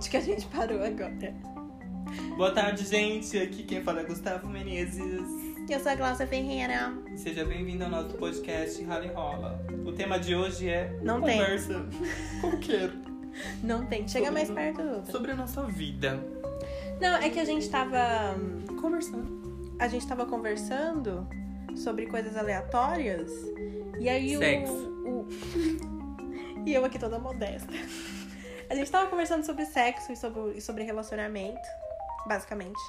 Onde que a gente parou agora? Boa tarde, gente. Aqui quem fala é Gustavo Menezes. Eu sou a Glaucia Ferreira. E Seja bem-vindo ao nosso podcast Rally Rola. O tema de hoje é Não tem. conversa qualquer Não tem. Chega Sobre mais no- perto. sobre a nossa vida. Não, é que a gente tava. Conversando. A gente tava conversando sobre coisas aleatórias. E aí Sexo. o. o- e eu aqui toda modesta. A gente tava conversando sobre sexo e sobre, e sobre relacionamento, basicamente.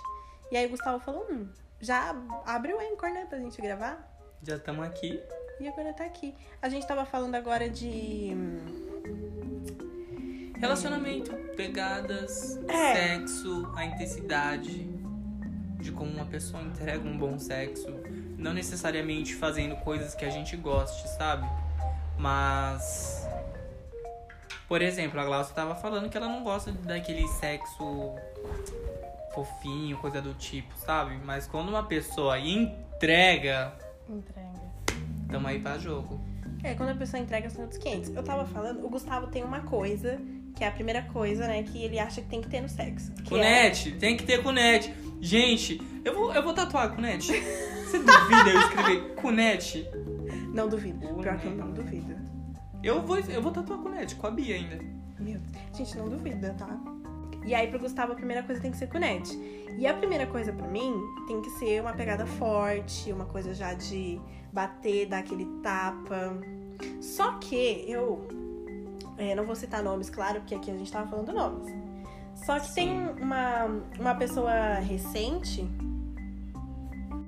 E aí o Gustavo falou: hum, já abre o Anchor, né, pra gente gravar? Já estamos aqui. E agora tá aqui. A gente tava falando agora de. Relacionamento, pegadas, É. sexo, a intensidade de como uma pessoa entrega um bom sexo. Não necessariamente fazendo coisas que a gente goste, sabe? Mas. Por exemplo, a Glaucia tava falando que ela não gosta daquele sexo fofinho, coisa do tipo, sabe? Mas quando uma pessoa entrega, Entrega. tamo aí pra jogo. É, quando a pessoa entrega são outros 500. Eu tava falando, o Gustavo tem uma coisa, que é a primeira coisa, né, que ele acha que tem que ter no sexo. Que é... Cunete, tem que ter cunete. Gente, eu vou, eu vou tatuar cunete. Você duvida eu escrever cunete? Não duvido. Pior que eu Cunete. não duvido. Eu vou, eu vou tatuar cunete com a Bia ainda. Meu Deus. Gente, não duvida, tá? E aí, pro Gustavo, a primeira coisa tem que ser cunete. E a primeira coisa pra mim tem que ser uma pegada forte, uma coisa já de bater, dar aquele tapa. Só que eu. é, não vou citar nomes, claro, porque aqui a gente tava falando nomes. Só que tem uma, uma pessoa recente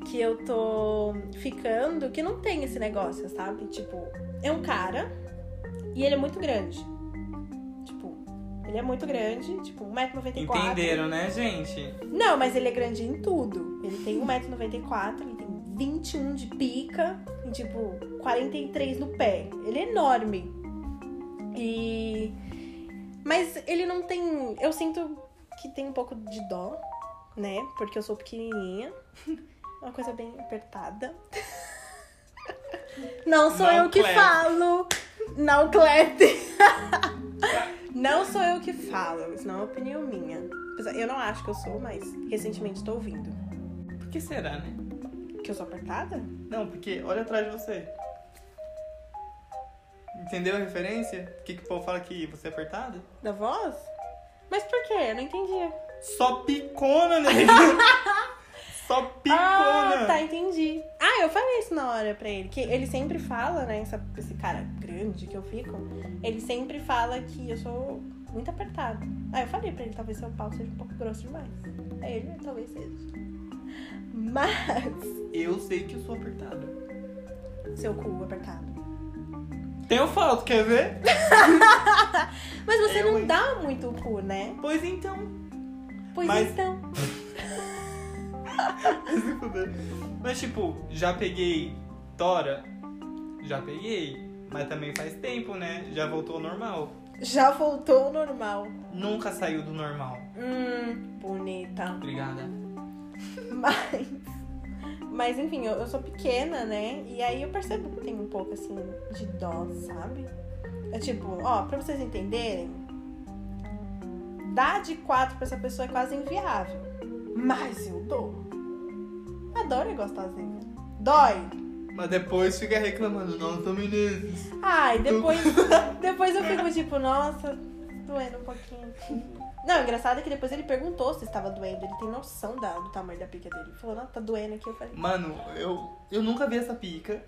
que eu tô ficando que não tem esse negócio, sabe? Tipo, é um cara e ele é muito grande. Tipo, ele é muito grande, tipo, 1,94m. Entenderam, né, gente? Não, mas ele é grande em tudo. Ele tem 1,94m, ele tem 21 de pica e, tipo, 43 no pé. Ele é enorme. E. Mas ele não tem. Eu sinto que tem um pouco de dó, né? Porque eu sou pequenininha. Uma coisa bem apertada. Não sou Não eu que clap. falo. Não clap. Não sou eu que falo, isso não é opinião minha. Eu não acho que eu sou, mas recentemente estou ouvindo. Por que será, né? Que eu sou apertada? Não, porque olha atrás de você. Entendeu a referência? Por que, que o povo fala que você é apertada? Da voz? Mas por quê? Eu não entendi. Só picona, né? Só picona. Ah, tá, entendi. Ah, eu falei isso na hora pra ele. Que ele sempre fala, né? essa- esse cara grande que eu fico. Ele sempre fala que eu sou muito apertada. Ah, eu falei pra ele, talvez seu pau seja um pouco grosso demais. É ele, talvez seja. Mas. Eu sei que eu sou apertado. Seu cu apertado. Tenho foto, quer ver? Mas você Eu, não hein? dá muito o cu, né? Pois então. Pois Mas- então. Mas tipo, já peguei Tora? Já peguei. Mas também faz tempo, né? Já voltou ao normal. Já voltou ao normal. Nunca saiu do normal. Hum, bonita. Obrigada. Mas. Mas enfim, eu, eu sou pequena, né? E aí eu percebo que tem um pouco assim de dó, sabe? É tipo, ó, pra vocês entenderem, dar de quatro pra essa pessoa é quase inviável. Mas eu dou. Adoro ir gostosinha. Dói. Mas depois fica reclamando, nossa, Menezes. Ai, depois, depois eu fico tipo, nossa, doendo um pouquinho. Não, o engraçado é que depois ele perguntou se estava doendo. Ele tem noção da, do tamanho da pica dele. Ele falou, não, tá doendo aqui. Eu falei, Mano, eu, eu nunca vi essa pica.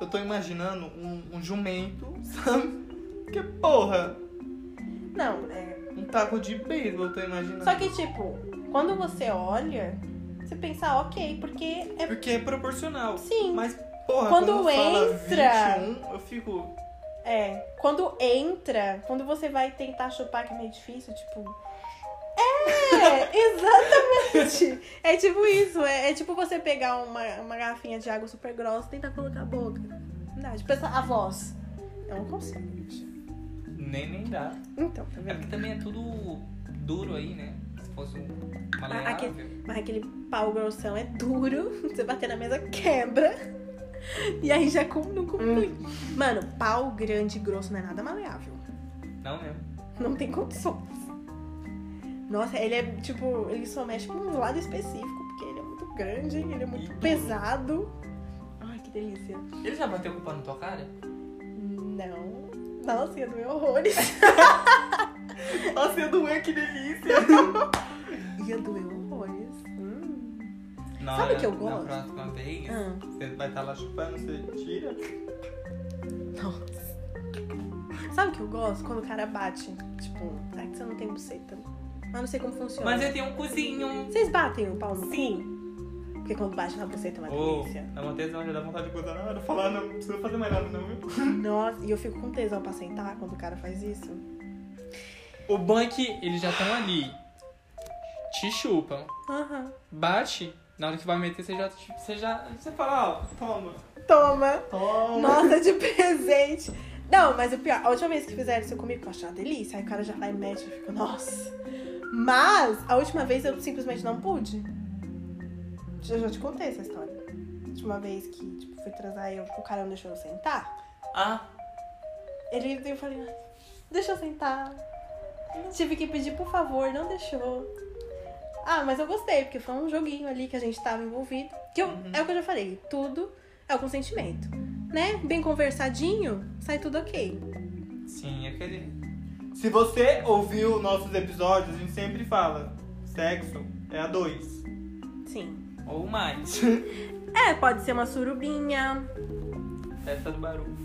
Eu tô imaginando um, um jumento, sabe? Que porra, não, é. Um taco de beisebol, eu tô imaginando. Só que, tipo, quando você olha, você pensa, ah, ok, porque é. Porque é proporcional. Sim. Mas, porra, Quando quando, entra- 21, eu fico. É. Quando entra, quando você vai tentar chupar, que é meio difícil, tipo. É, exatamente. É tipo isso. É, é tipo você pegar uma, uma garrafinha de água super grossa e tentar colocar a boca. Não. Tipo, essa, a voz. Eu não consigo, gente. Nem, nem dá. Então, tá É vendo? porque também é tudo duro aí, né? Se fosse um Ah, maleável. aquele- Mas aquele pau grossão é duro. Você bater na mesa, quebra. E aí já com, não conclui. Mano, pau grande e grosso não é nada maleável. Não mesmo. Não tem condições. Nossa, ele é tipo, ele só mexe com um lado específico, porque ele é muito grande, ele é muito E pesado. Ai, que delícia. Ele já bateu culpa na tua cara? Nossa, ia doer horrores. Nossa, eu doer, que delícia! ia doer horrores. Hum. Na Sabe o que eu Na gosto? próxima vez, Ah. você vai estar lá chupando, você tira. Nossa. Sabe o que eu gosto? Quando o cara bate. Tipo, é que você não tem buceta. Mas não sei como funciona. Mas eu tenho um cozinho. Vocês batem o pau no Sim. cu? Porque quando bate na buceta é uma Ô, delícia. dá uma tesão, já dá vontade de gozar na hora. Falar, não, não precisa fazer mais nada, não, viu? Nossa, e eu fico com tesão pra sentar quando o cara faz isso. O bom é eles já estão ali. Te chupam. Aham. Bate, na hora que vai meter, você já. Você já. Você fala, ó, toma. Toma. Toma. Nossa, de presente. Não, mas o pior, a última vez que fizeram isso comigo, eu achei uma delícia. Aí o cara já vai e mete e fica, nossa. Mas, a última vez eu simplesmente não pude. Eu já te contei essa história. A última vez que, tipo, fui transar e eu- o cara não deixou eu sentar. Ah, Ele, eu falei, "Ai, deixa eu sentar. Tive que pedir, por favor, não deixou. Ah, mas eu gostei, porque foi um joguinho ali que a gente tava envolvido. Que eu, Uhum. É o que eu já falei, tudo é o consentimento. Né? Bem conversadinho, sai tudo ok. sim, aquele. Se você ouviu nossos episódios, a gente sempre fala: sexo é a dois. Sim. Ou mais. É, pode ser uma surubinha. Festa do barulho.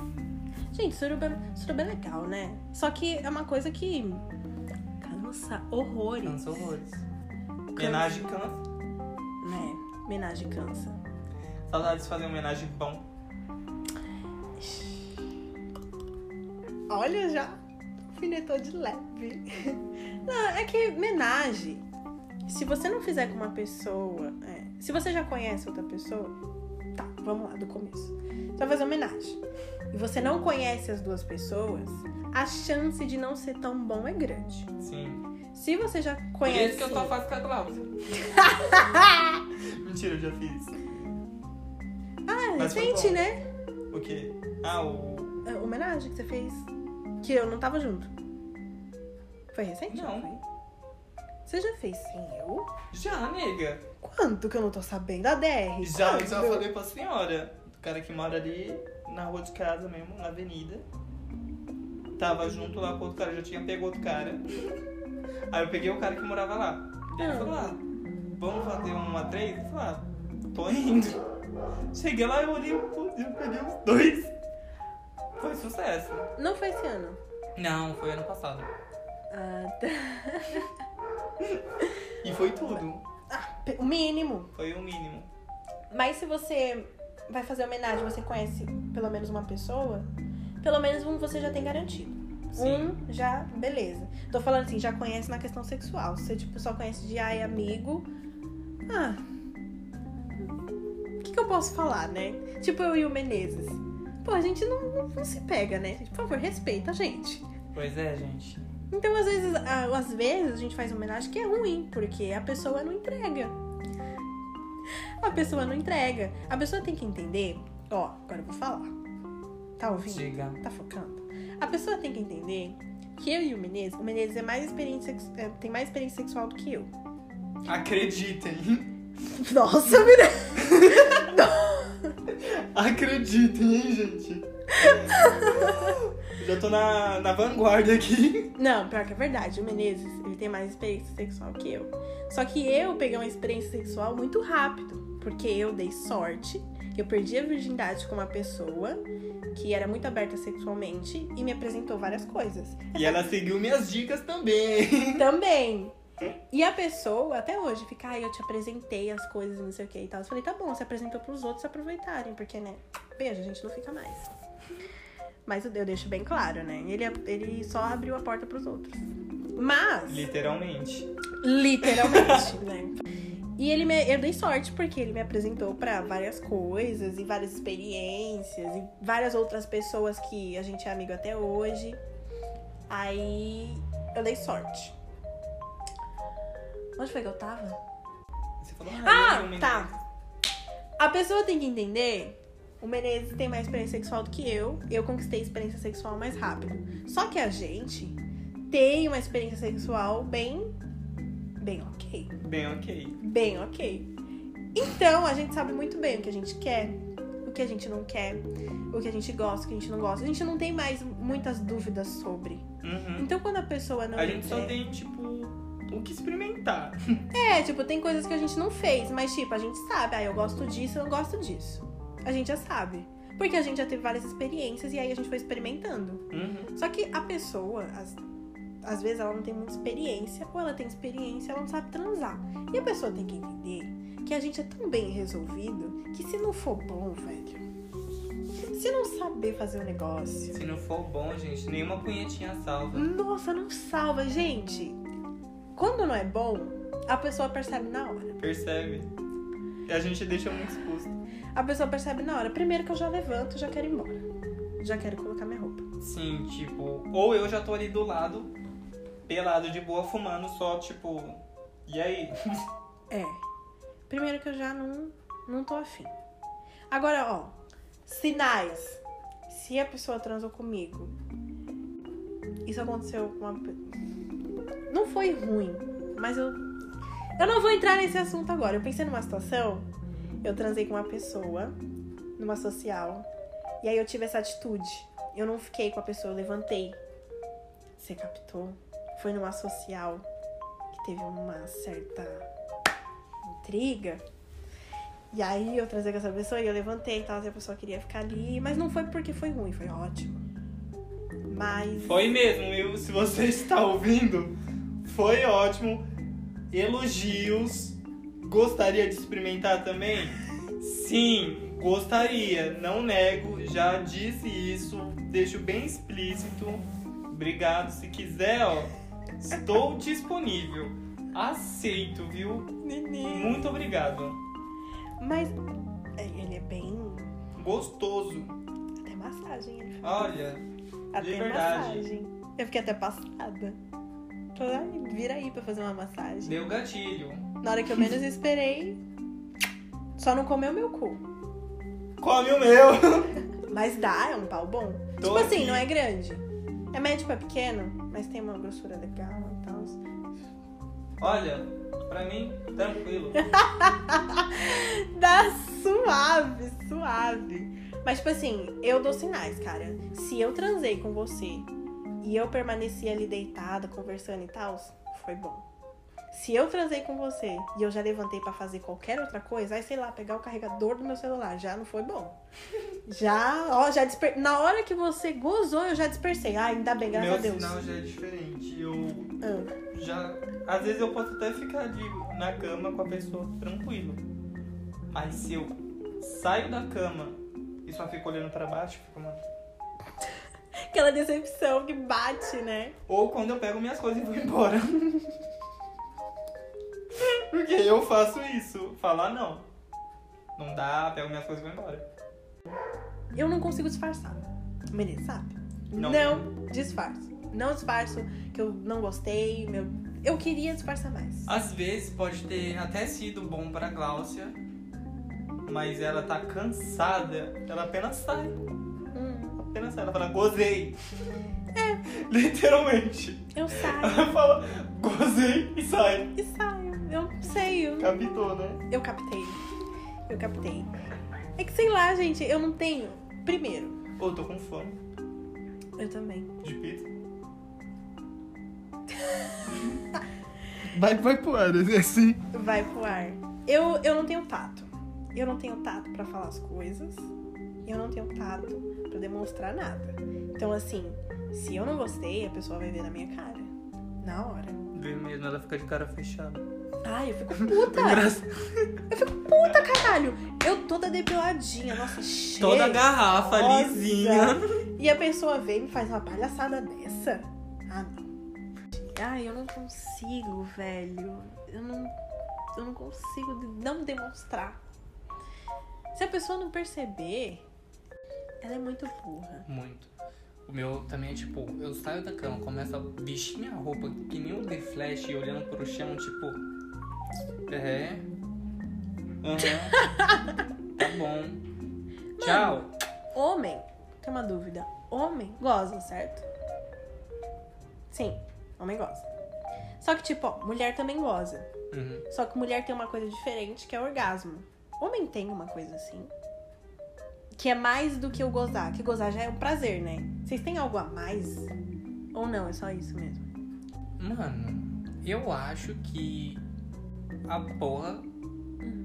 Gente, suruba, suruba é legal, né? Só que é uma coisa que cansa horrores. Cansa horrores. Homenagem cansa. Né? Homenagem cansa. Saudades de fazer homenagem bom. Olha, já alfinetou de leve. Não, é que homenagem. Se você não fizer com uma pessoa. é, se você já conhece outra pessoa. Tá, vamos lá, do começo. Você vai fazer homenagem. E você não conhece as duas pessoas, a chance de não ser tão bom é grande. Sim. Se você já Por conhece. isso que eu só faço com a Glaucia. Mentira, eu já fiz. Ah, Mas recente, né? O quê? Ah, o. A homenagem que você fez. Que eu não tava junto. Foi recente? Não. foi? Você já fez sem eu? Já, nega. Quanto que eu não tô sabendo? A DR? Já, Quanto? já falei pra senhora. O cara que mora ali na rua de casa mesmo, na avenida. Tava junto lá com outro cara, já tinha pego outro cara. Aí eu peguei o cara que morava lá. Ele Ah. falou, ah, vamos fazer uma três? Eu falei, ah, tô indo. Cheguei lá, eu olhei, eu peguei os dois. Foi sucesso. Não foi esse ano. Não, foi ano passado. Ah, tá. E foi tudo. Pe- O mínimo. Foi o mínimo. Mas se você vai fazer homenagem, você conhece pelo menos uma pessoa, pelo menos um você já tem garantido. Sim. Um já, beleza. Tô falando assim, já conhece na questão sexual. Se você tipo, só conhece de ai amigo. Ah. O que, que eu posso falar, né? Tipo eu e o Menezes. Pô, a gente não, não, não se pega, né? Por favor, respeita a gente. Pois é, gente. Então, às vezes, a- às vezes a gente faz homenagem que é ruim, porque a pessoa não entrega. A pessoa não entrega. A pessoa tem que entender. Ó, agora eu vou falar. Tá ouvindo? Diga. Tá focando? A pessoa tem que entender que eu e o Menezes, o Menezes é mais experiência, é, tem mais experiência sexual do que eu. Acreditem. Nossa, Menezes! Acreditem, hein, gente. Já tô na, na vanguarda aqui. Não, pior que é verdade. O Menezes, ele tem mais experiência sexual que eu. Só que eu peguei uma experiência sexual muito rápido. Porque eu dei sorte. Eu perdi a virgindade com uma pessoa que era muito aberta sexualmente e me apresentou várias coisas. E ela seguiu minhas dicas também. Também. E a pessoa, até hoje, fica, ai, eu te apresentei as coisas, não sei o que e tal. Eu falei, tá bom, você apresentou pros outros aproveitarem, porque, né? Beijo, a gente não fica mais. Mas eu deixo bem claro, né? Ele, ele só abriu a porta pros outros. Mas. Literalmente. Literalmente, né? E ele me, eu dei sorte porque ele me apresentou pra várias coisas e várias experiências e várias outras pessoas que a gente é amigo até hoje. Aí eu dei sorte. Onde foi que eu tava? Você falou, Ah, eu, tá. A pessoa tem que entender. O Menezes tem mais experiência sexual do que eu. Eu conquistei experiência sexual mais rápido. Só que a gente tem uma experiência sexual bem Bem ok. Bem ok. Bem ok. Então, a gente sabe muito bem o que a gente quer, o que a gente não quer, o que a gente gosta, o que a gente não gosta. A gente não tem mais muitas dúvidas sobre. Uhum. Então, quando a pessoa não A gente só quer- tem, tipo, o que experimentar. É, tipo, tem coisas que a gente não fez, mas tipo, a gente sabe, ah, eu gosto disso, eu não gosto disso. A gente já sabe. Porque a gente já teve várias experiências e aí a gente foi experimentando. Uhum. Só que a pessoa, às, às vezes, ela não tem muita experiência, ou ela tem experiência, ela não sabe transar. E a pessoa tem que entender que a gente é tão bem resolvido que se não for bom, velho. Se não saber fazer o negócio. Se não for bom, gente, nenhuma punhetinha salva. Nossa, não salva, gente. Quando não é bom, a pessoa percebe na hora. Percebe? E a gente deixa muito exposto. A pessoa percebe na hora. Primeiro que eu já levanto, já quero ir embora. Já quero colocar minha roupa. Sim, tipo, ou eu já tô ali do lado, pelado de boa, fumando, só tipo. E aí? É. Primeiro que eu já não, não tô afim. Agora, ó. Sinais. Se a pessoa transou comigo. Isso aconteceu com uma. Não foi ruim, mas eu. Eu não vou entrar nesse assunto agora. Eu pensei numa situação. Eu transei com uma pessoa, numa social. E aí eu tive essa atitude. Eu não fiquei com a pessoa, eu levantei. Você captou? Foi numa social que teve uma certa intriga. E aí eu trazei com essa pessoa e eu levantei e tal, e a pessoa queria ficar ali, mas não foi porque foi ruim, foi ótimo. Mas. Foi mesmo, se você está ouvindo, foi ótimo. Elogios. Gostaria de experimentar também? Sim, gostaria. Não nego, já disse isso, deixo bem explícito. Obrigado. Se quiser, ó, estou disponível. Aceito, viu? Menino. Muito obrigado. Mas. é, Ele é bem. Gostoso. Até massagem ele. Olha, Até verdade. massagem. Eu fiquei até passada. Aí, vira aí pra fazer uma massagem. deu gatilho. Na hora que eu menos esperei, só não comeu meu cu. Come o meu. Mas dá, é um pau bom. Tô tipo assim, aqui. não é grande. É médio pra pequeno, mas tem uma grossura legal e tal. Olha, pra mim, tranquilo. Dá suave, suave. Mas, tipo assim, eu dou sinais, cara. Se eu transei com você e eu permaneci ali deitada, conversando e tal, foi bom. Se eu transei com você e eu já levantei pra fazer qualquer outra coisa, aí sei lá, pegar o carregador do meu celular, já não foi bom. Já, ó, já disper... Na hora que você gozou, eu já dispersei. Ah, ainda bem, graças meu a Deus. sinal já é diferente. Eu Ah, já. Às vezes eu posso até ficar de, na cama com a pessoa tranquilo. Mas se eu saio da cama e só fico olhando pra baixo, fica uma. Aquela decepção que bate, né? Ou quando eu pego minhas coisas e vou embora. Porque eu faço isso. Falar não. Não dá, pego minhas coisas e vou embora. Eu não consigo disfarçar. Menino, sabe? Não. Não, disfarço. Não disfarço que eu não gostei. Meu... Eu queria disfarçar mais. Às vezes pode ter até sido bom pra Gláucia, mas ela tá cansada, ela apenas sai. Sai. Ela fala, gozei. É. Literalmente. eu saio Ela fala, gozei e sai. e saio. Eu não sei. Eu, Captou, né? eu captei. Eu captei. É que sei lá, gente, eu não tenho. Primeiro, Ô, tô com fome eu também. de pizza. Vai, vai pro ar, é assim. Vai pro ar. Eu, eu não tenho tato. Eu não tenho tato pra falar as coisas. Eu não tenho tato pra demonstrar nada. Então, assim, se eu não gostei, a pessoa vai ver na minha cara. Na hora. Vê mesmo, ela fica de cara fechada. Ai, eu fico puta. Engraçado. puta, caralho. Eu toda depiladinha. Nossa, cheia. Toda garrafa lisinha. E a pessoa vem e me faz uma palhaçada dessa. Ah, não. Ai, eu não consigo, velho. Eu não, eu não consigo não demonstrar. Se a pessoa não perceber, ela é muito burra. Muito. O meu também é tipo, eu saio da cama, começo a vestir minha roupa que nem um The Flash e olhando pro chão, tipo. É. Aham. tá bom. Tchau. Homem, tem uma dúvida. Homem goza, certo? Sim, homem goza. Só que, tipo, ó, mulher também goza. Uhum. Só que mulher tem uma coisa diferente, que é orgasmo. Homem tem uma coisa assim. Que é mais do que o gozar. Que gozar já é um prazer, né? Vocês têm algo a mais? Ou não, é só isso mesmo? Mano, eu acho que a porra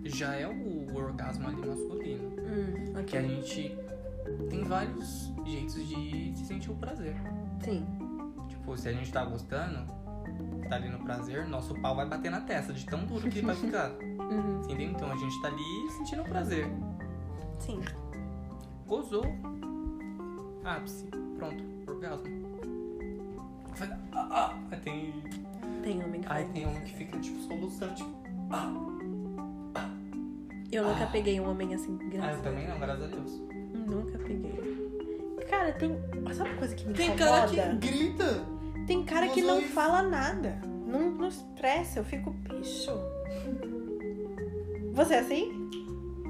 já é o orgasmo ali masculino. Hum, Que a gente tem vários jeitos de se sentir o prazer. Sim. Tipo, se a gente tá gostando, tá ali no prazer, nosso pau vai bater na testa de tão duro que ele vai ficar. Uhum. Entendeu? Então a gente tá ali sentindo o prazer. Sim. Gozou. Ápice. Pronto. Orgasmo. Vai- ah, ah. Aí tem. Tem homem que Aí tem um que fica tipo soluçando, tipo. Ah. Eu nunca peguei um homem assim, Ah, graças eu a também não, graças a Deus. Nunca peguei. Cara, tem. Sabe uma coisa que me Tem incomoda? cara que grita. Tem cara que não fala nada. Não, não expressa, eu fico bicho. Você é assim?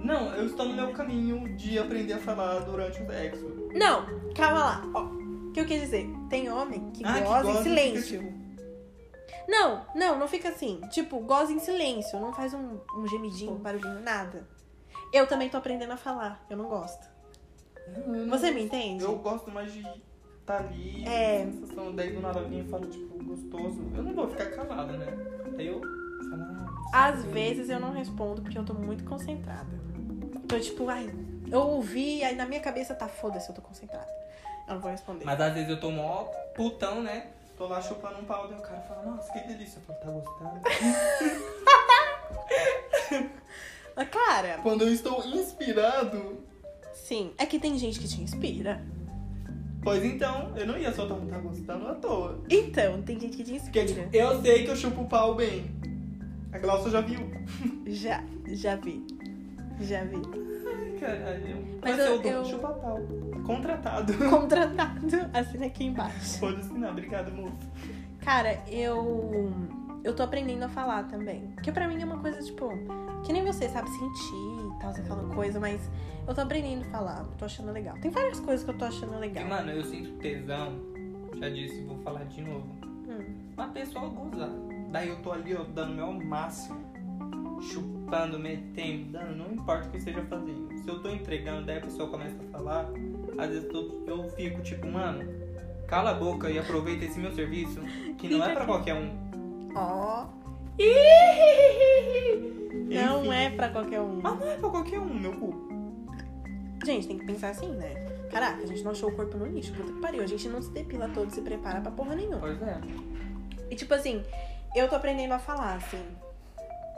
Não, eu estou no meu caminho de aprender a falar durante o sexo. Não, calma lá. Ó, o que eu quis dizer? Tem homem que Ah, que goza em goza e silêncio. fica, tipo, Não, não, não fica assim. Tipo, goza em silêncio. Não faz um, um gemidinho, um barulhinho, nada. Eu também tô aprendendo a falar. Eu não gosto. "Hum, Você me entende? Eu gosto mais de estar ali, É. sensação, daí do nada alguém fala, tipo, gostoso. Eu não vou ficar calada, né? Daí eu falo, ah, Às vezes eu não respondo porque eu tô muito concentrada. Tô tipo, ai, eu ouvi, aí na minha cabeça tá foda-se, eu tô concentrada. Eu não vou responder. Mas às vezes eu tô mó putão, né? Tô lá chupando um pau, daí o cara fala, nossa, que delícia. Eu falo, tá gostando? Mas, Cara, Quando eu estou inspirado, sim, é que tem gente que te inspira. pois então, eu não ia soltar um tá gostando à toa. Então, tem gente que te Porque, inspira. tipo, eu sei que eu chupo o pau bem. A Glaucia já viu. Já, já vi. Já vi. Ai, caralho. Mas Mas eu- eu, chupa pau. Contratado. Contratado, assina aqui embaixo. Pode assinar, obrigado, moço. Cara, eu. Eu tô aprendendo a falar também. Porque pra mim é uma coisa, tipo, que nem você sabe sentir e tal, aquela coisa, mas eu tô aprendendo a falar, tô achando legal. Tem várias coisas que eu tô achando E, legal. mano, eu sinto tesão. Já disse, vou falar de novo. Hum. Uma pessoa gozar. Daí eu tô ali, ó, dando meu máximo. Chupando, metendo, dando, não importa o que eu esteja fazendo. Se eu tô entregando, daí a pessoa começa a falar, às vezes eu, eu fico tipo, mano, cala a boca e aproveita esse meu serviço, que não é pra qualquer um. Ó. Não Enfim. é pra qualquer um. Mas não é pra qualquer um, meu cu. Gente, tem que pensar assim, né? Caraca, a gente não achou o corpo no lixo, puta que pariu. A gente não se depila todo, se prepara pra porra nenhuma. Pois é. E tipo assim, eu tô aprendendo a falar, assim.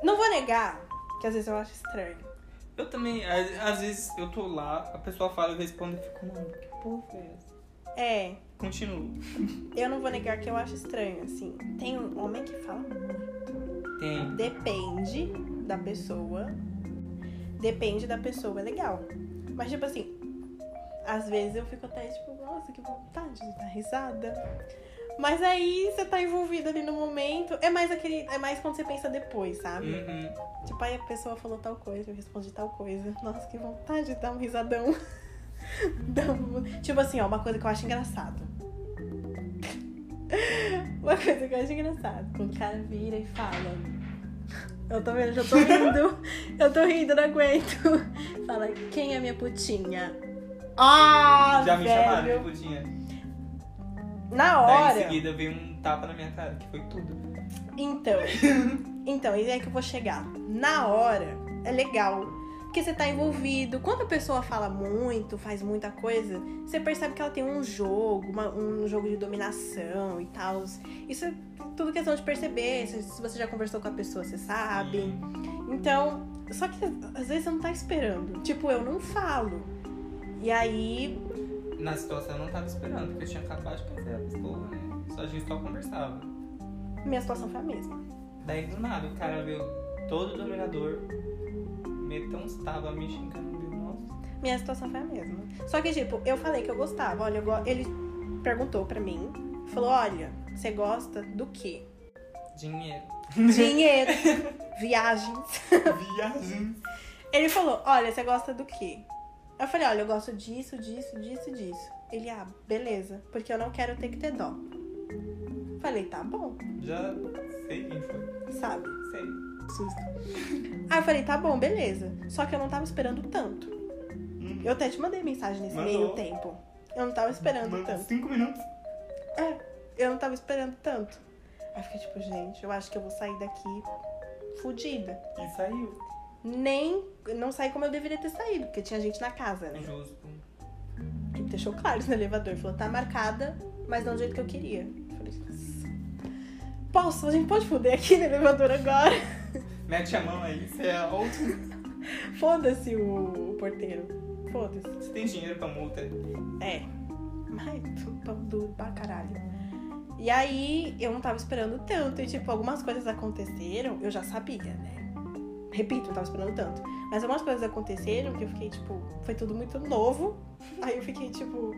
Não vou negar que às vezes eu acho estranho. Eu também, às, vezes eu tô lá, a pessoa fala, eu respondo e fico, mano, que porra foi essa? É, Continuo. eu não vou negar que eu acho estranho, assim. Tem um homem que fala muito. Tem. Depende da pessoa. Depende da pessoa, é legal. Mas, tipo assim, às vezes eu fico até tipo, nossa, que vontade de dar risada. Mas aí você tá envolvido ali no momento. É mais aquele. É mais quando você pensa depois, sabe? Uhum. Tipo, aí a pessoa falou tal coisa, eu respondi tal coisa. Nossa, que vontade de dar um risadão. Tipo assim, ó, uma coisa que eu acho engraçado. Uma coisa que eu acho engraçado. Quando o cara vira e fala. Eu tô vendo, eu tô rindo. Eu tô rindo, não aguento. Fala, quem é minha putinha? Ah, Já me velho. chamaram de putinha. Na Daí hora. em seguida veio um tapa na minha cara, que foi tudo. Então, então, e é que eu vou chegar. Na hora, é legal. Porque você tá envolvido. Quando a pessoa fala muito, faz muita coisa, você percebe que ela tem um jogo, uma- um jogo de dominação e tal. Isso é tudo questão de perceber. Se, se você já conversou com a pessoa, você sabe. Então, só que às vezes você não tá esperando. Tipo, eu não falo. E aí, Na situação eu não tava esperando, porque eu tinha acabado de conhecer a pessoa, né? Só a gente só conversava. minha situação foi a mesma. Daí do nada o cara veio todo dominador, meteu uns tapas me xingando, viu? Nossa. Minha situação foi a mesma. Só que, tipo, eu falei que eu gostava. Olha, eu go- ele perguntou pra mim. Falou, olha, você gosta do quê? Dinheiro. Dinheiro, viagens. Viagem. Ele falou, olha, você gosta do quê? Eu falei, olha, eu gosto disso, disso, disso, disso. Ele, ah, beleza, porque eu não quero ter que ter dó. Falei, tá bom. Já Sei quem foi. sabe? Sei. Susto. Aí eu falei, tá bom, beleza. Só que eu não tava esperando tanto. Hum. Eu até te mandei mensagem nesse Mandou. meio tempo. Eu não tava esperando Mano, tanto. Cinco minutos. É, eu não tava esperando tanto. Aí eu fiquei tipo, gente, eu acho que eu vou sair daqui fudida. E saiu. Nem. Não saí como eu deveria ter saído, porque tinha gente na casa, né? Justo. Ele deixou claro isso no elevador. Falou, tá marcada, mas não do jeito que eu queria. Eu falei, nossa. Posso? A gente pode fuder aqui no elevador agora? Mete a mão aí, você é alto. Foda-se o, o porteiro. Foda-se. Você tem dinheiro pra multa? É. Mas pão duro pra caralho. E aí eu não tava esperando tanto. E tipo, algumas coisas aconteceram, eu já sabia, né? Repito, não tava esperando tanto. Mas algumas coisas aconteceram que eu fiquei, tipo, foi tudo muito novo. Aí eu fiquei, tipo.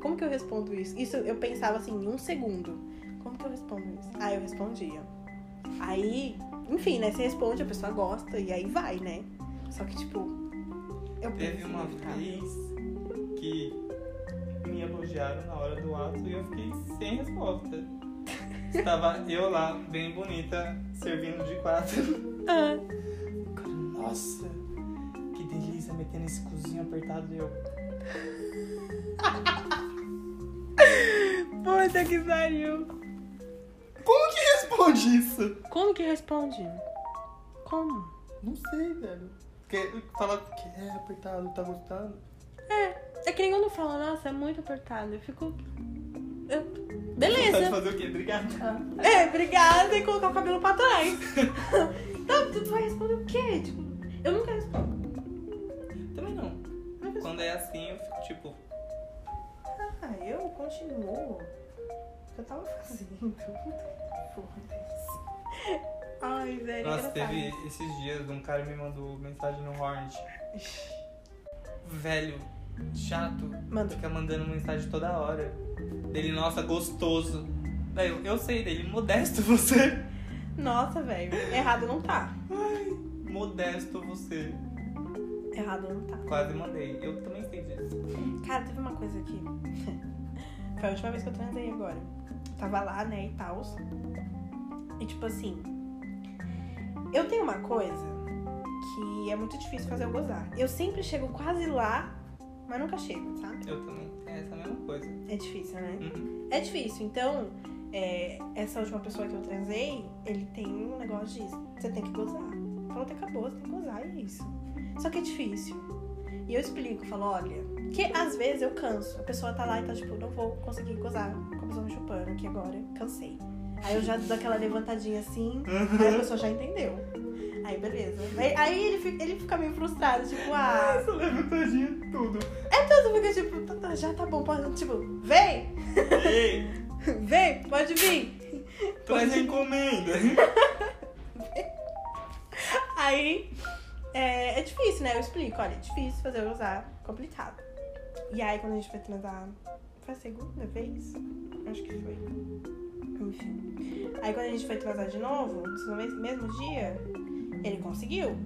Como que eu respondo isso? Isso eu pensava assim, em um segundo. Como que eu respondo isso? Aí eu respondia. Aí, enfim, né? Você responde, a pessoa gosta e aí vai, né? Só que, tipo. Eu Teve uma cara, vez que me elogiaram na hora do ato e eu fiquei sem resposta. Estava eu lá, bem bonita, servindo de quatro. Ah, cara, nossa, que delícia meter nesse cozinho apertado eu. puta que pariu. Como que responde isso? Como que responde? Como? Não sei, velho. Porque falar que é apertado, tá gostando. É que nem quando fala, nossa, é muito apertado. Eu fico. Beleza. fazer o quê? Obrigado. É, obrigada e colocar o cabelo pra trás. então, tu vai responder o quê? Tipo, eu nunca respondo. Também não. Respondo. Quando é assim, eu fico tipo. Ah, eu continuo. O que eu tava fazendo? Foda-se. Ai, velho. Nossa, engraçado. teve esses dias um cara me mandou mensagem no Hornet. Velho, chato. Manda. Fica mandando mensagem toda hora. Dele, nossa, gostoso. Velho, eu sei dele, modesto você. Nossa, velho. Errado não tá. Modesto você. Errado não tá. Quase mandei. Eu também sei disso. Cara, teve uma coisa aqui. Foi a última vez que eu transei agora. Tava lá, né, e tal. E tipo assim. Eu tenho uma coisa que é muito difícil fazer eu gozar. Eu sempre chego quase lá, mas nunca chego, sabe? Eu também tenho essa mesma coisa. É difícil, né? Uhum. É difícil. Então, é, essa última pessoa que eu transei, ele tem um negócio de você tem que gozar. Falou que acabou, você tem que gozar, é isso. Só que é difícil. E eu explico, falo, olha, que às vezes eu canso. A pessoa tá lá e tá tipo, não vou conseguir gozar com a pessoa me chupando aqui agora, cansei. Aí eu já dou aquela levantadinha assim, aí a pessoa já entendeu. Aí beleza. Aí, aí ele, fica, ele fica meio frustrado, tipo, ah, Essa levantadinha tudo. tudo fica tipo, tá- tá, já tá bom, pode, tipo, vem, Ei, vem, pode vir. traz encomenda. Aí é, é difícil, né? Eu explico, olha, é difícil fazer eu usar, complicado. E aí quando a gente foi transar, foi a segunda vez? Acho que foi. Enfim. Aí quando a gente foi transar de novo, no mes- mesmo dia, ele conseguiu.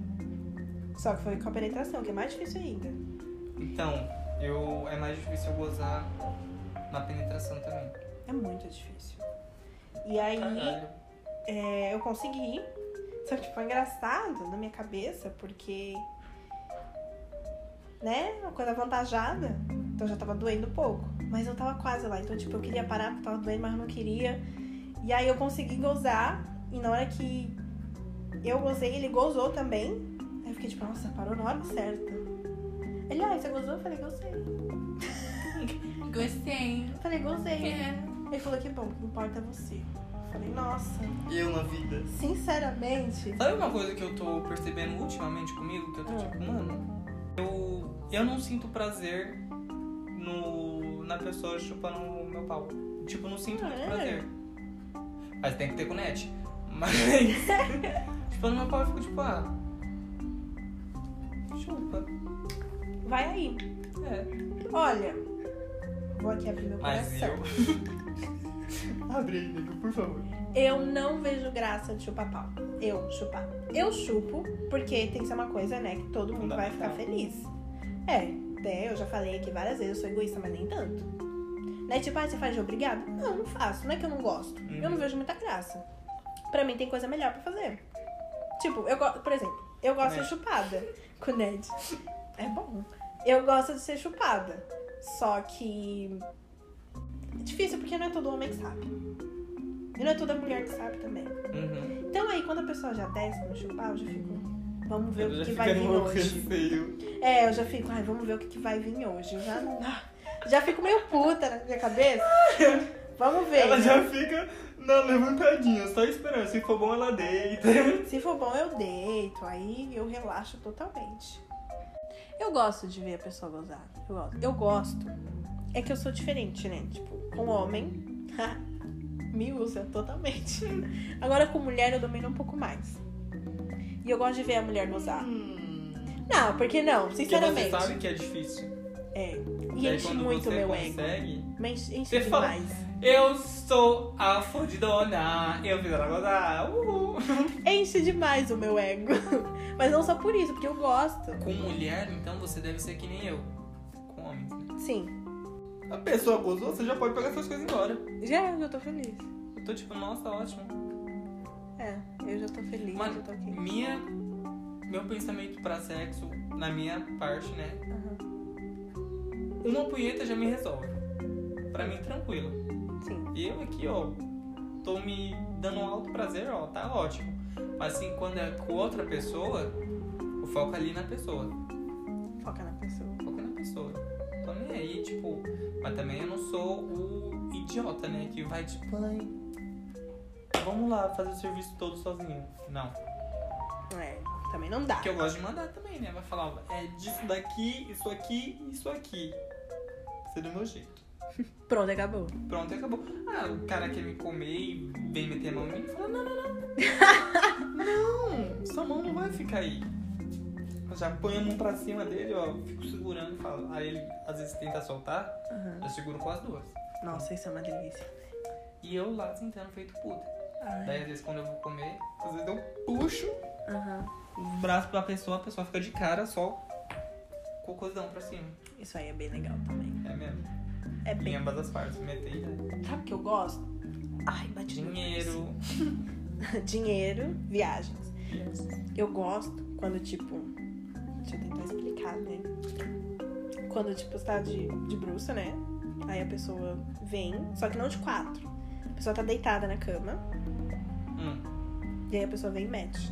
Só que foi com a penetração, que é mais difícil ainda. Então, eu é mais difícil eu gozar na penetração também. É muito difícil. E aí é, eu consegui. Só que tipo, foi engraçado na minha cabeça, porque. Né? Uma coisa avantajada. Então já tava doendo pouco. Mas eu tava quase lá. Então, tipo, eu queria parar porque tava doendo, mas eu não queria. E aí eu consegui gozar. E na hora que eu gozei, ele gozou também. Aí eu fiquei tipo, nossa, parou na hora certa. Ele, ah, você gozou? Eu falei, gostei. Gostei. Eu falei, gozei. É. Ele falou que bom, o que importa é você. Eu falei, nossa, Eu na vida. sinceramente. Sabe uma coisa que eu tô percebendo ultimamente comigo? Que eu tô Ah. tipo, mano, eu, eu não sinto prazer no, na pessoa chupando o meu pau. Tipo, não sinto Ah, muito é? prazer. Mas tem que ter com net. Mas, chupando meu pau, eu fico tipo, ah. Chupa. Vai aí. É. Olha, vou aqui abrir meu Mas coração. eu. Abre aí, nego, por favor. Eu não vejo graça de chupar pau. Eu chupar. Eu chupo porque tem que ser uma coisa, né, que todo mundo vai ficar feliz. É, né, eu já falei aqui várias vezes, eu sou egoísta, mas nem tanto. Né? Tipo, ah, você faz de obrigado? Não, não faço. Não é que eu não gosto. Eu não Uhum. vejo muita graça. Pra mim tem coisa melhor pra fazer. Tipo, eu gosto, por exemplo, eu gosto de ser chupada com o Ned. É bom. Eu gosto de ser chupada. Só que. É difícil porque não é todo homem que sabe. E não é toda mulher que sabe também. Uhum. Então aí, quando a pessoa já desce pra chupar, eu já fico. Vamos ver o que, que vai vir hoje. receio. É, eu já fico, ai, vamos ver o que, que vai vir hoje. Eu já, já fico meio puta na minha cabeça. Vamos ver. Ela né? já fica na levantadinha, só esperando. Se for bom, ela deita. Se for bom, eu deito. Aí eu relaxo totalmente. Eu gosto de ver a pessoa gozar. Eu gosto. Eu gosto. É que eu sou diferente, né? Tipo, com homem, me usa totalmente. Agora com mulher eu domino um pouco mais. E eu gosto de ver a mulher gozar. Não, porque não, Porque sinceramente. você sabe que é difícil. É. E E enche muito você meu ego. consegue, Mas enche Você fala- demais. Eu sou a fodidona, eu fiz ela gozar. Uhul. Enche demais o meu ego. Mas não só por isso, porque eu gosto. Com mulher, então você deve ser que nem eu. Com homens, né? Sim. A pessoa gozou, você já pode pegar suas coisas e ir embora. Já, eu tô feliz. Eu tô tipo, nossa, ótimo. É, eu já tô feliz, Mas eu tô aqui. minha, meu pensamento pra sexo, na minha parte, né? Aham. Uma punheta já me resolve. Pra mim, tranquilo. Sim. E eu aqui, ó, tô me dando um alto prazer, ó, tá ótimo. Mas assim, quando é com outra pessoa, o foco é ali na pessoa. Foca na pessoa. Foco na pessoa. Tô nem aí, tipo. Mas também eu não sou o idiota, né? Que vai, tipo, ai. Vamos lá fazer o serviço todo sozinho. Não. É, também não dá. Porque eu gosto de mandar também, né? Vai falar, ó, é disso daqui, isso aqui, isso aqui. Ser do meu jeito. Pronto, acabou. Pronto, acabou. Ah, o cara quer me comer e vem meter a mão em mim e fala, não, não, não. não, sua mão não vai ficar aí. Eu já põe a mão pra cima dele, ó, fico segurando e falo. Aí ele às vezes tenta soltar, Aham. eu seguro com as duas. Nossa, isso é uma delícia. E eu lá sentando feito puta. Ai. Daí às vezes quando eu vou comer, às vezes eu puxo Aham. os braços pra pessoa, a pessoa fica de cara só com o cozão pra cima. Isso aí é bem legal também. É mesmo. É Em bem. ambas as partes, meter e. Sabe o que eu gosto? Ai, bati Dinheiro. Dinheiro, viagens. Eu gosto quando, tipo. Deixa eu tentar explicar, né? Quando, tipo, você tá de, de bruxa, né? Aí a pessoa vem, só que não de quatro. A pessoa tá deitada na cama, Hum. e aí a pessoa vem e mete.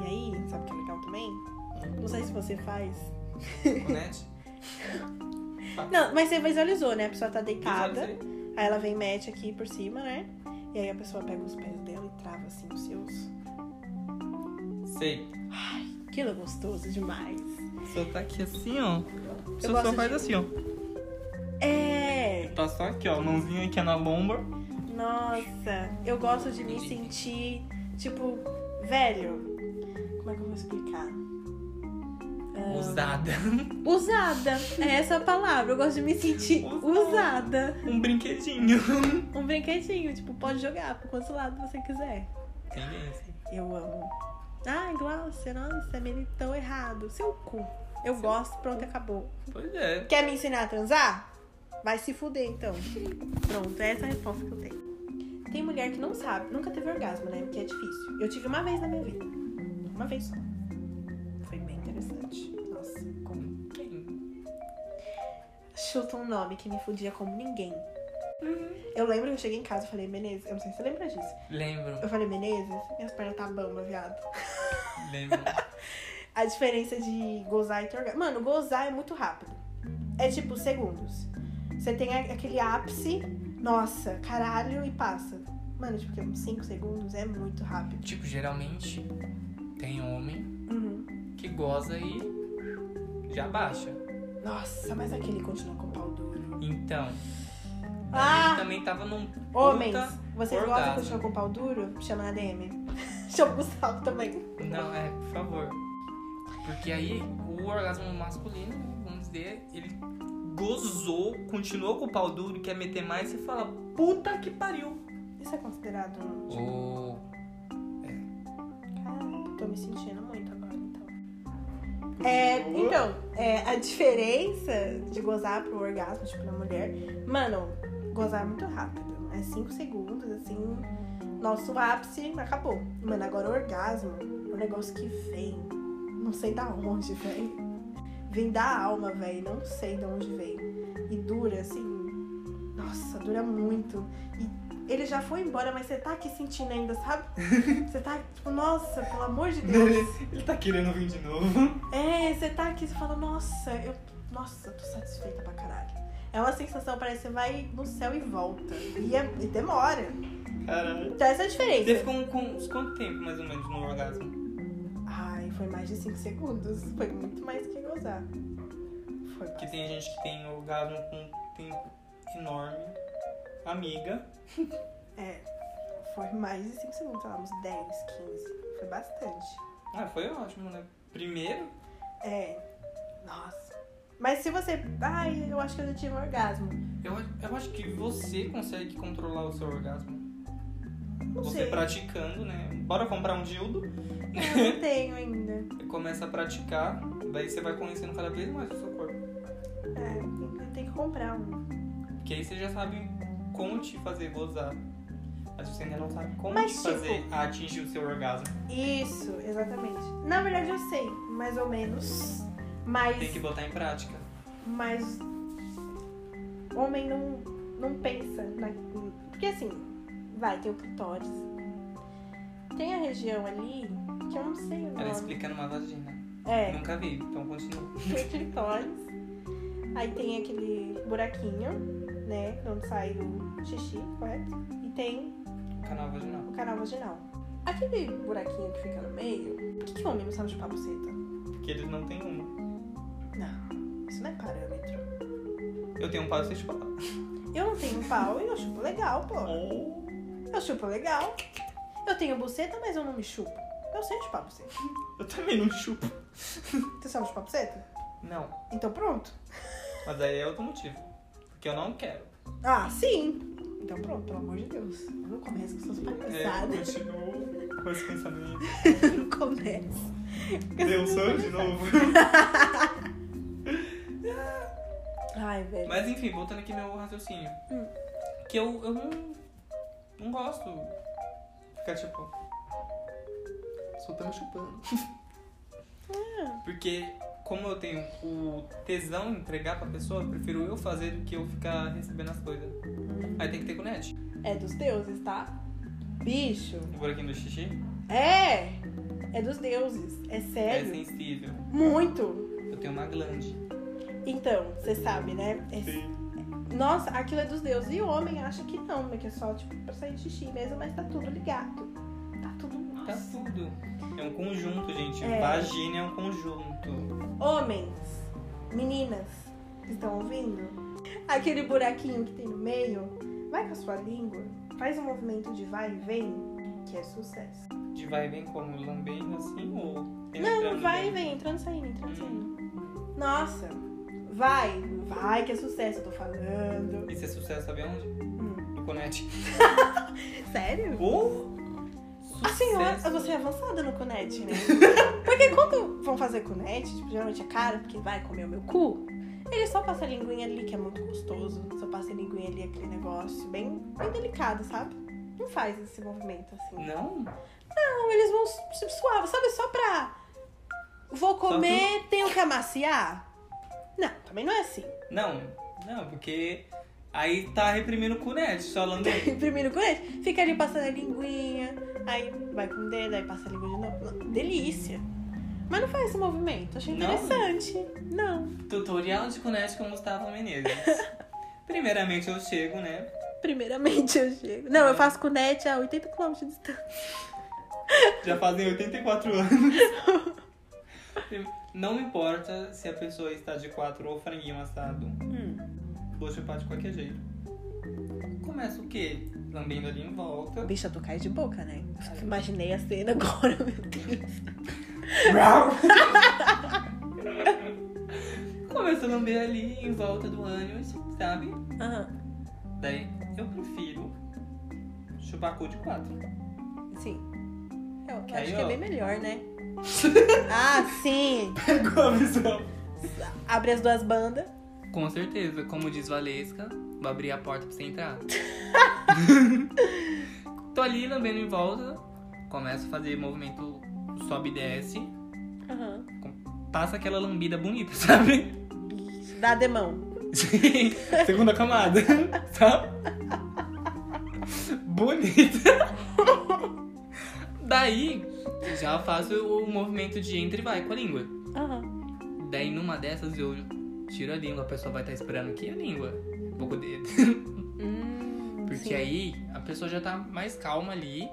E aí, sabe o que é legal também? Não sei se você faz. Conete? Não, mas você visualizou, né? A pessoa tá deitada, aí ela vem e mete aqui por cima, né? E aí a pessoa pega os pés dela e trava assim os seus. Sei. Aquilo é gostoso demais. Só tá aqui assim, ó. Você só de- faz assim, ó. É! Tá só aqui, ó. Mãozinha aqui na lomba. Nossa, eu gosto de me sentir, tipo, velho. Como é que eu vou explicar? Ah, Usada. Usada. É essa a palavra. Eu gosto de me sentir Usada. usada. Um brinquedinho. Um brinquedinho, tipo, pode jogar pro quanto lado você quiser. Tendência. Eu amo. Ai, Glaucia, nossa, militou errado. Seu cu. Eu gosto, pronto, acabou. Pois é. Quer me ensinar a transar? Vai se fuder, então. Pronto, essa é a resposta que eu tenho. Tem mulher que não sabe, nunca teve orgasmo, né? Porque é difícil. Eu tive uma vez na minha vida. Uma vez só. Chuta um nome que me fudia como ninguém. Eu lembro que eu cheguei em casa e falei, Menezes, eu não sei se você lembra disso. Lembro. Eu falei, Menezes, minhas pernas tá bamba, viado. Lembro. A diferença de gozar e ter orgasmo. Mano, gozar é muito rápido. É tipo segundos. Você tem aquele ápice, nossa, caralho, e passa. Mano, tipo, uns 5 segundos é muito rápido. tipo, geralmente tem homem Uhum. que goza e já baixa. Nossa, mas aquele continua com pau duro. Então. Ah! Ele também tava num. Homens, vocês gostam de orgasmo. continuar com o pau duro? Chama na DM. Chama o Gustavo também. Não, é, por favor. Porque aí o orgasmo masculino, vamos dizer, ele gozou, continuou com o pau duro quer meter mais e fala, puta que pariu. Isso é considerado. Tipo, Ô, Caraca, tô me sentindo muito agora. É, então, é, a diferença de gozar pro orgasmo, tipo, na mulher, mano, gozar é muito rápido. É 5 segundos, assim, nosso ápice acabou. Mano, agora o orgasmo um negócio que vem. Não sei da onde, velho. Vem da alma, velho. Não sei de onde vem. E dura, assim. Nossa, dura muito. E ele já foi embora, mas você tá aqui sentindo ainda, sabe? Você tá, tipo, nossa, pelo amor de Deus. Ele tá querendo vir de novo. É, você tá aqui, você fala, nossa, eu. Nossa, tô satisfeita pra caralho. É uma sensação, parece que você vai no céu e volta. E, é- e demora. Caralho. Então essa é a Você diferença. ficou com quanto tempo, mais ou menos, no orgasmo? Ai, foi mais de 5 segundos. Foi muito mais que gozar. Foi Porque tem gente que tem orgasmo com um tempo enorme. Amiga. É, foi mais de 5 segundos, lá, uns 10, 15. Foi bastante. Ah, foi ótimo, né? Primeiro, É, nossa. Mas se você. Ai, eu acho que eu já tive um orgasmo. eu, eu acho que você consegue controlar o seu orgasmo. Não Você sei. praticando, né? Bora comprar um dildo. Eu não tenho ainda. Começa a praticar, daí você vai conhecendo cada vez mais o seu corpo. É, tem que comprar um. Porque aí você já sabe como te fazer gozar. Mas você ainda não sabe como Mas, te tipo- fazer atingir o seu orgasmo. Isso, exatamente. Na verdade eu sei, mais ou menos. Mas. Tem que botar em prática. Mas. Homem não, não pensa na. Porque assim, vai, tem o clitóris. Tem a região ali que eu não sei o Ela nome. explica numa vagina. É, Nunca vi, então continua. tem o clitóris. Aí tem aquele buraquinho, né? Onde sai o xixi, correto? E tem O canal vaginal. o canal vaginal. Aquele buraquinho que fica no meio, por que, que homem não sabe chupar buceta? Porque eles não têm uma. Não, isso não é parâmetro. Eu tenho um pau e chupa pau. Eu não tenho pau e eu chupo legal, pô. Oh. Eu chupo legal. Eu tenho buceta, mas eu não me chupo. Eu sei chupar buceta. Eu também não chupo. Você sabe chupar buceta? Não. Então pronto. Mas aí é outro motivo. Porque eu não quero. Ah, sim. Então pronto, pelo amor de Deus. Não comece com suas É, palhaçadas. continuo com esse pensamento. Não comece. Deu sono de novo. Ai, velho. Mas enfim, voltando aqui meu raciocínio. Hum. Que eu, eu não, não gosto. Ficar tipo. Só tá me chupando. Porque como eu tenho o tesão em entregar pra pessoa, eu prefiro eu fazer do que eu ficar recebendo as coisas. Aí tem que ter conete. É dos deuses, tá? Bicho. O buraquinho do xixi É! É dos deuses. É é sério. sensível. Muito. Eu tenho uma glande. Então, você sabe, né? É- Nossa, aquilo é dos deuses. E o homem acha que não, né? Que é só, tipo, pra sair xixi mesmo, mas tá tudo ligado. Tá tudo. Tá Nossa. tudo. É um conjunto, gente. É. Vagina é um conjunto. Homens, meninas estão ouvindo, aquele buraquinho que tem no meio, vai com a sua língua, faz um movimento de vai e vem, que é sucesso. De vai e vem como? Lambendo assim ou. Não, vai e vem, entrando e saindo, entrando e saindo. Nossa, vai, vai que é sucesso, eu tô falando. Isso é sucesso, sabe onde? Hum. No Conete. Sério? Oh! A senhora, Sucesso. você é avançada no Conete, né? Porque quando vão fazer Conete, tipo, geralmente é caro, porque vai comer o meu cu, ele só passa a linguinha ali, que é muito gostoso. Só passa a linguinha ali, aquele negócio bem, bem delicado, sabe? Não faz esse movimento assim. Não? Não, eles vão su- suave, sabe? Só pra. Vou comer, tenho que amaciar? Não, também não é assim. Não, não, porque aí tá reprimindo o Conete, só lambendo. Primeiro Conete, fica ali passando a linguinha, aí vai com o dedo, aí passa a língua de novo. Delícia. Mas não faz esse movimento, achei Não? interessante. Não. Tutorial de Conete com Gustavo Menezes. Primeiramente eu chego, né? Primeiramente eu chego. Não, eu faço Conete a 80 km de distância. Já fazem 84 anos. Não importa se a pessoa está de quatro ou franguinho assado. Hum. Vou chupar de qualquer jeito. Começa o quê? Lambendo ali em volta. Bicha, tu cai de boca, né? Imaginei a cena agora, meu Deus. Começa a lamber ali em volta do ânus, sabe? Ah, Daí eu prefiro chupar cu de quatro. sim. Eu Que acho aí, que é bem melhor, né? Ah, sim. Pegou a visão. Abre as duas bandas. Com certeza, como diz Valesca, vou abrir a porta pra você entrar. Tô ali lambendo em volta, começo a fazer movimento sobe e desce, Aham. passa aquela lambida bonita, sabe? Dá demão. Sim, segunda camada, sabe? Bonita. Daí, já faço o movimento de entra e vai com a língua. Aham. Daí, numa dessas, eu tiro a língua, a pessoa vai estar esperando aqui a língua. Vou com o dedo. Hum, Porque sim. aí, a pessoa já tá mais calma ali,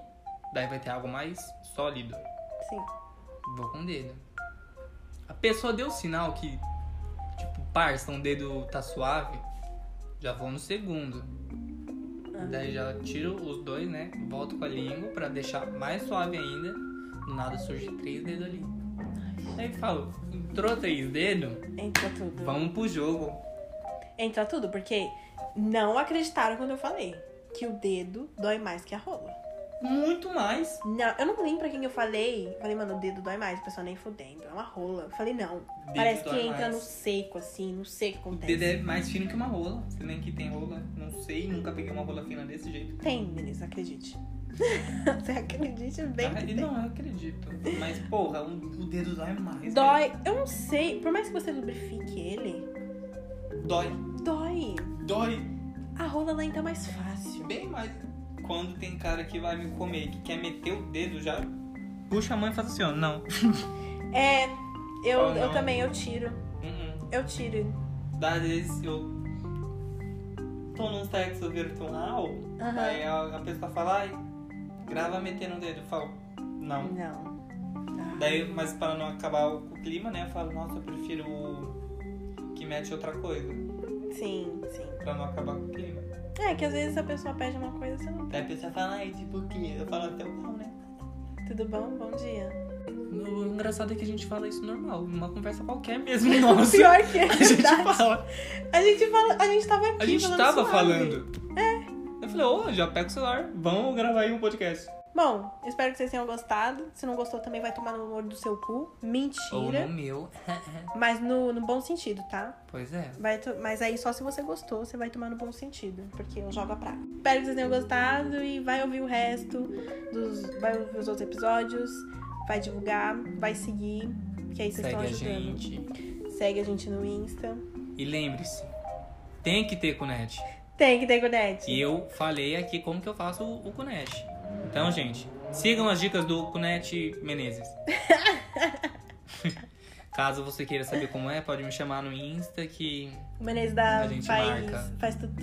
daí vai ter algo mais sólido. Sim. Vou com o dedo. A pessoa deu sinal que, tipo, parça, um dedo tá suave, já vou no segundo. Ah. Daí já tiro os dois, né? Volto com a língua pra deixar mais suave ainda. Do nada surge três dedos ali. Aí falo, entrou três dedos, Entra tudo. vamos pro jogo. Entra tudo, porque não acreditaram quando eu falei que o dedo dói mais que a rola. Muito mais. Não, eu não lembro pra quem eu falei. Falei, mano, o dedo dói mais, a pessoa nem fudendo. É uma rola. Eu falei, não. Dedo Parece que entra mais. no seco, assim, no seco O acontece. dedo é mais fino que uma rola. Se bem que tem rola, não sei, nunca peguei uma rola fina desse jeito. Tem, Denise, acredite. Você acredite bem Ah, que não, eu acredito. Mas, porra, o, o dedo dói mais. Dói, eu não sei, por mais que você lubrifique ele. Dói. dói. Dói. A rola lá entra mais fácil. Bem mais. Quando tem cara que vai me comer, que quer meter o dedo, já puxa a mãe e faz assim, ó. Não. É, eu, Oh, eu também, eu tiro. Uh-uh. Eu tiro. Às vezes eu tô num sexo virtual, Aham. aí a, a pessoa fala, ai, grava metendo o dedo. Eu falo, não. Não. Daí, mas para não acabar o clima, né, eu falo, nossa, eu prefiro mete outra coisa. Sim, sim. Pra não acabar com o clima. É que às vezes a pessoa pede uma coisa você não Daí a pessoa fala, ai, tipo o quê? Eu falo até o não, né? Tudo bom? Bom dia. O engraçado é que a gente fala isso normal, numa conversa qualquer mesmo, nossa. Pior que é A gente fala. A gente fala, a gente tava aqui A gente falando tava suave. falando. É. Eu falei, ô, já pega o celular, vamos gravar aí um podcast. Bom, espero que vocês tenham gostado. Se não gostou, também vai tomar no olho do seu cu. Ou Mentira. no meu. Mas no, no bom sentido, tá? pois é. Vai Mas aí só se você gostou, você vai tomar no bom sentido. Porque eu jogo a praga. Espero que vocês tenham gostado e vai ouvir o resto dos. Vai ouvir os outros episódios. Vai divulgar, vai seguir. Que aí vocês Segue estão a ajudando. gente. Segue a gente no Insta. E lembre-se, tem que ter Cunete. Tem que ter Gunete. E eu falei aqui como que eu faço o, o Cunete. Então, gente, sigam as dicas do Cunete Menezes. Caso você queira saber como é, pode me chamar no Insta que O Menezes da A gente faz, marca. faz tudo.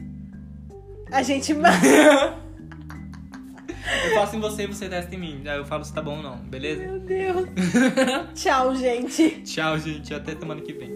A gente marca. eu faço em você e você testa em mim. Aí eu falo se tá bom ou não, beleza? Meu Deus. Tchau, gente. Tchau, gente. Até semana que vem.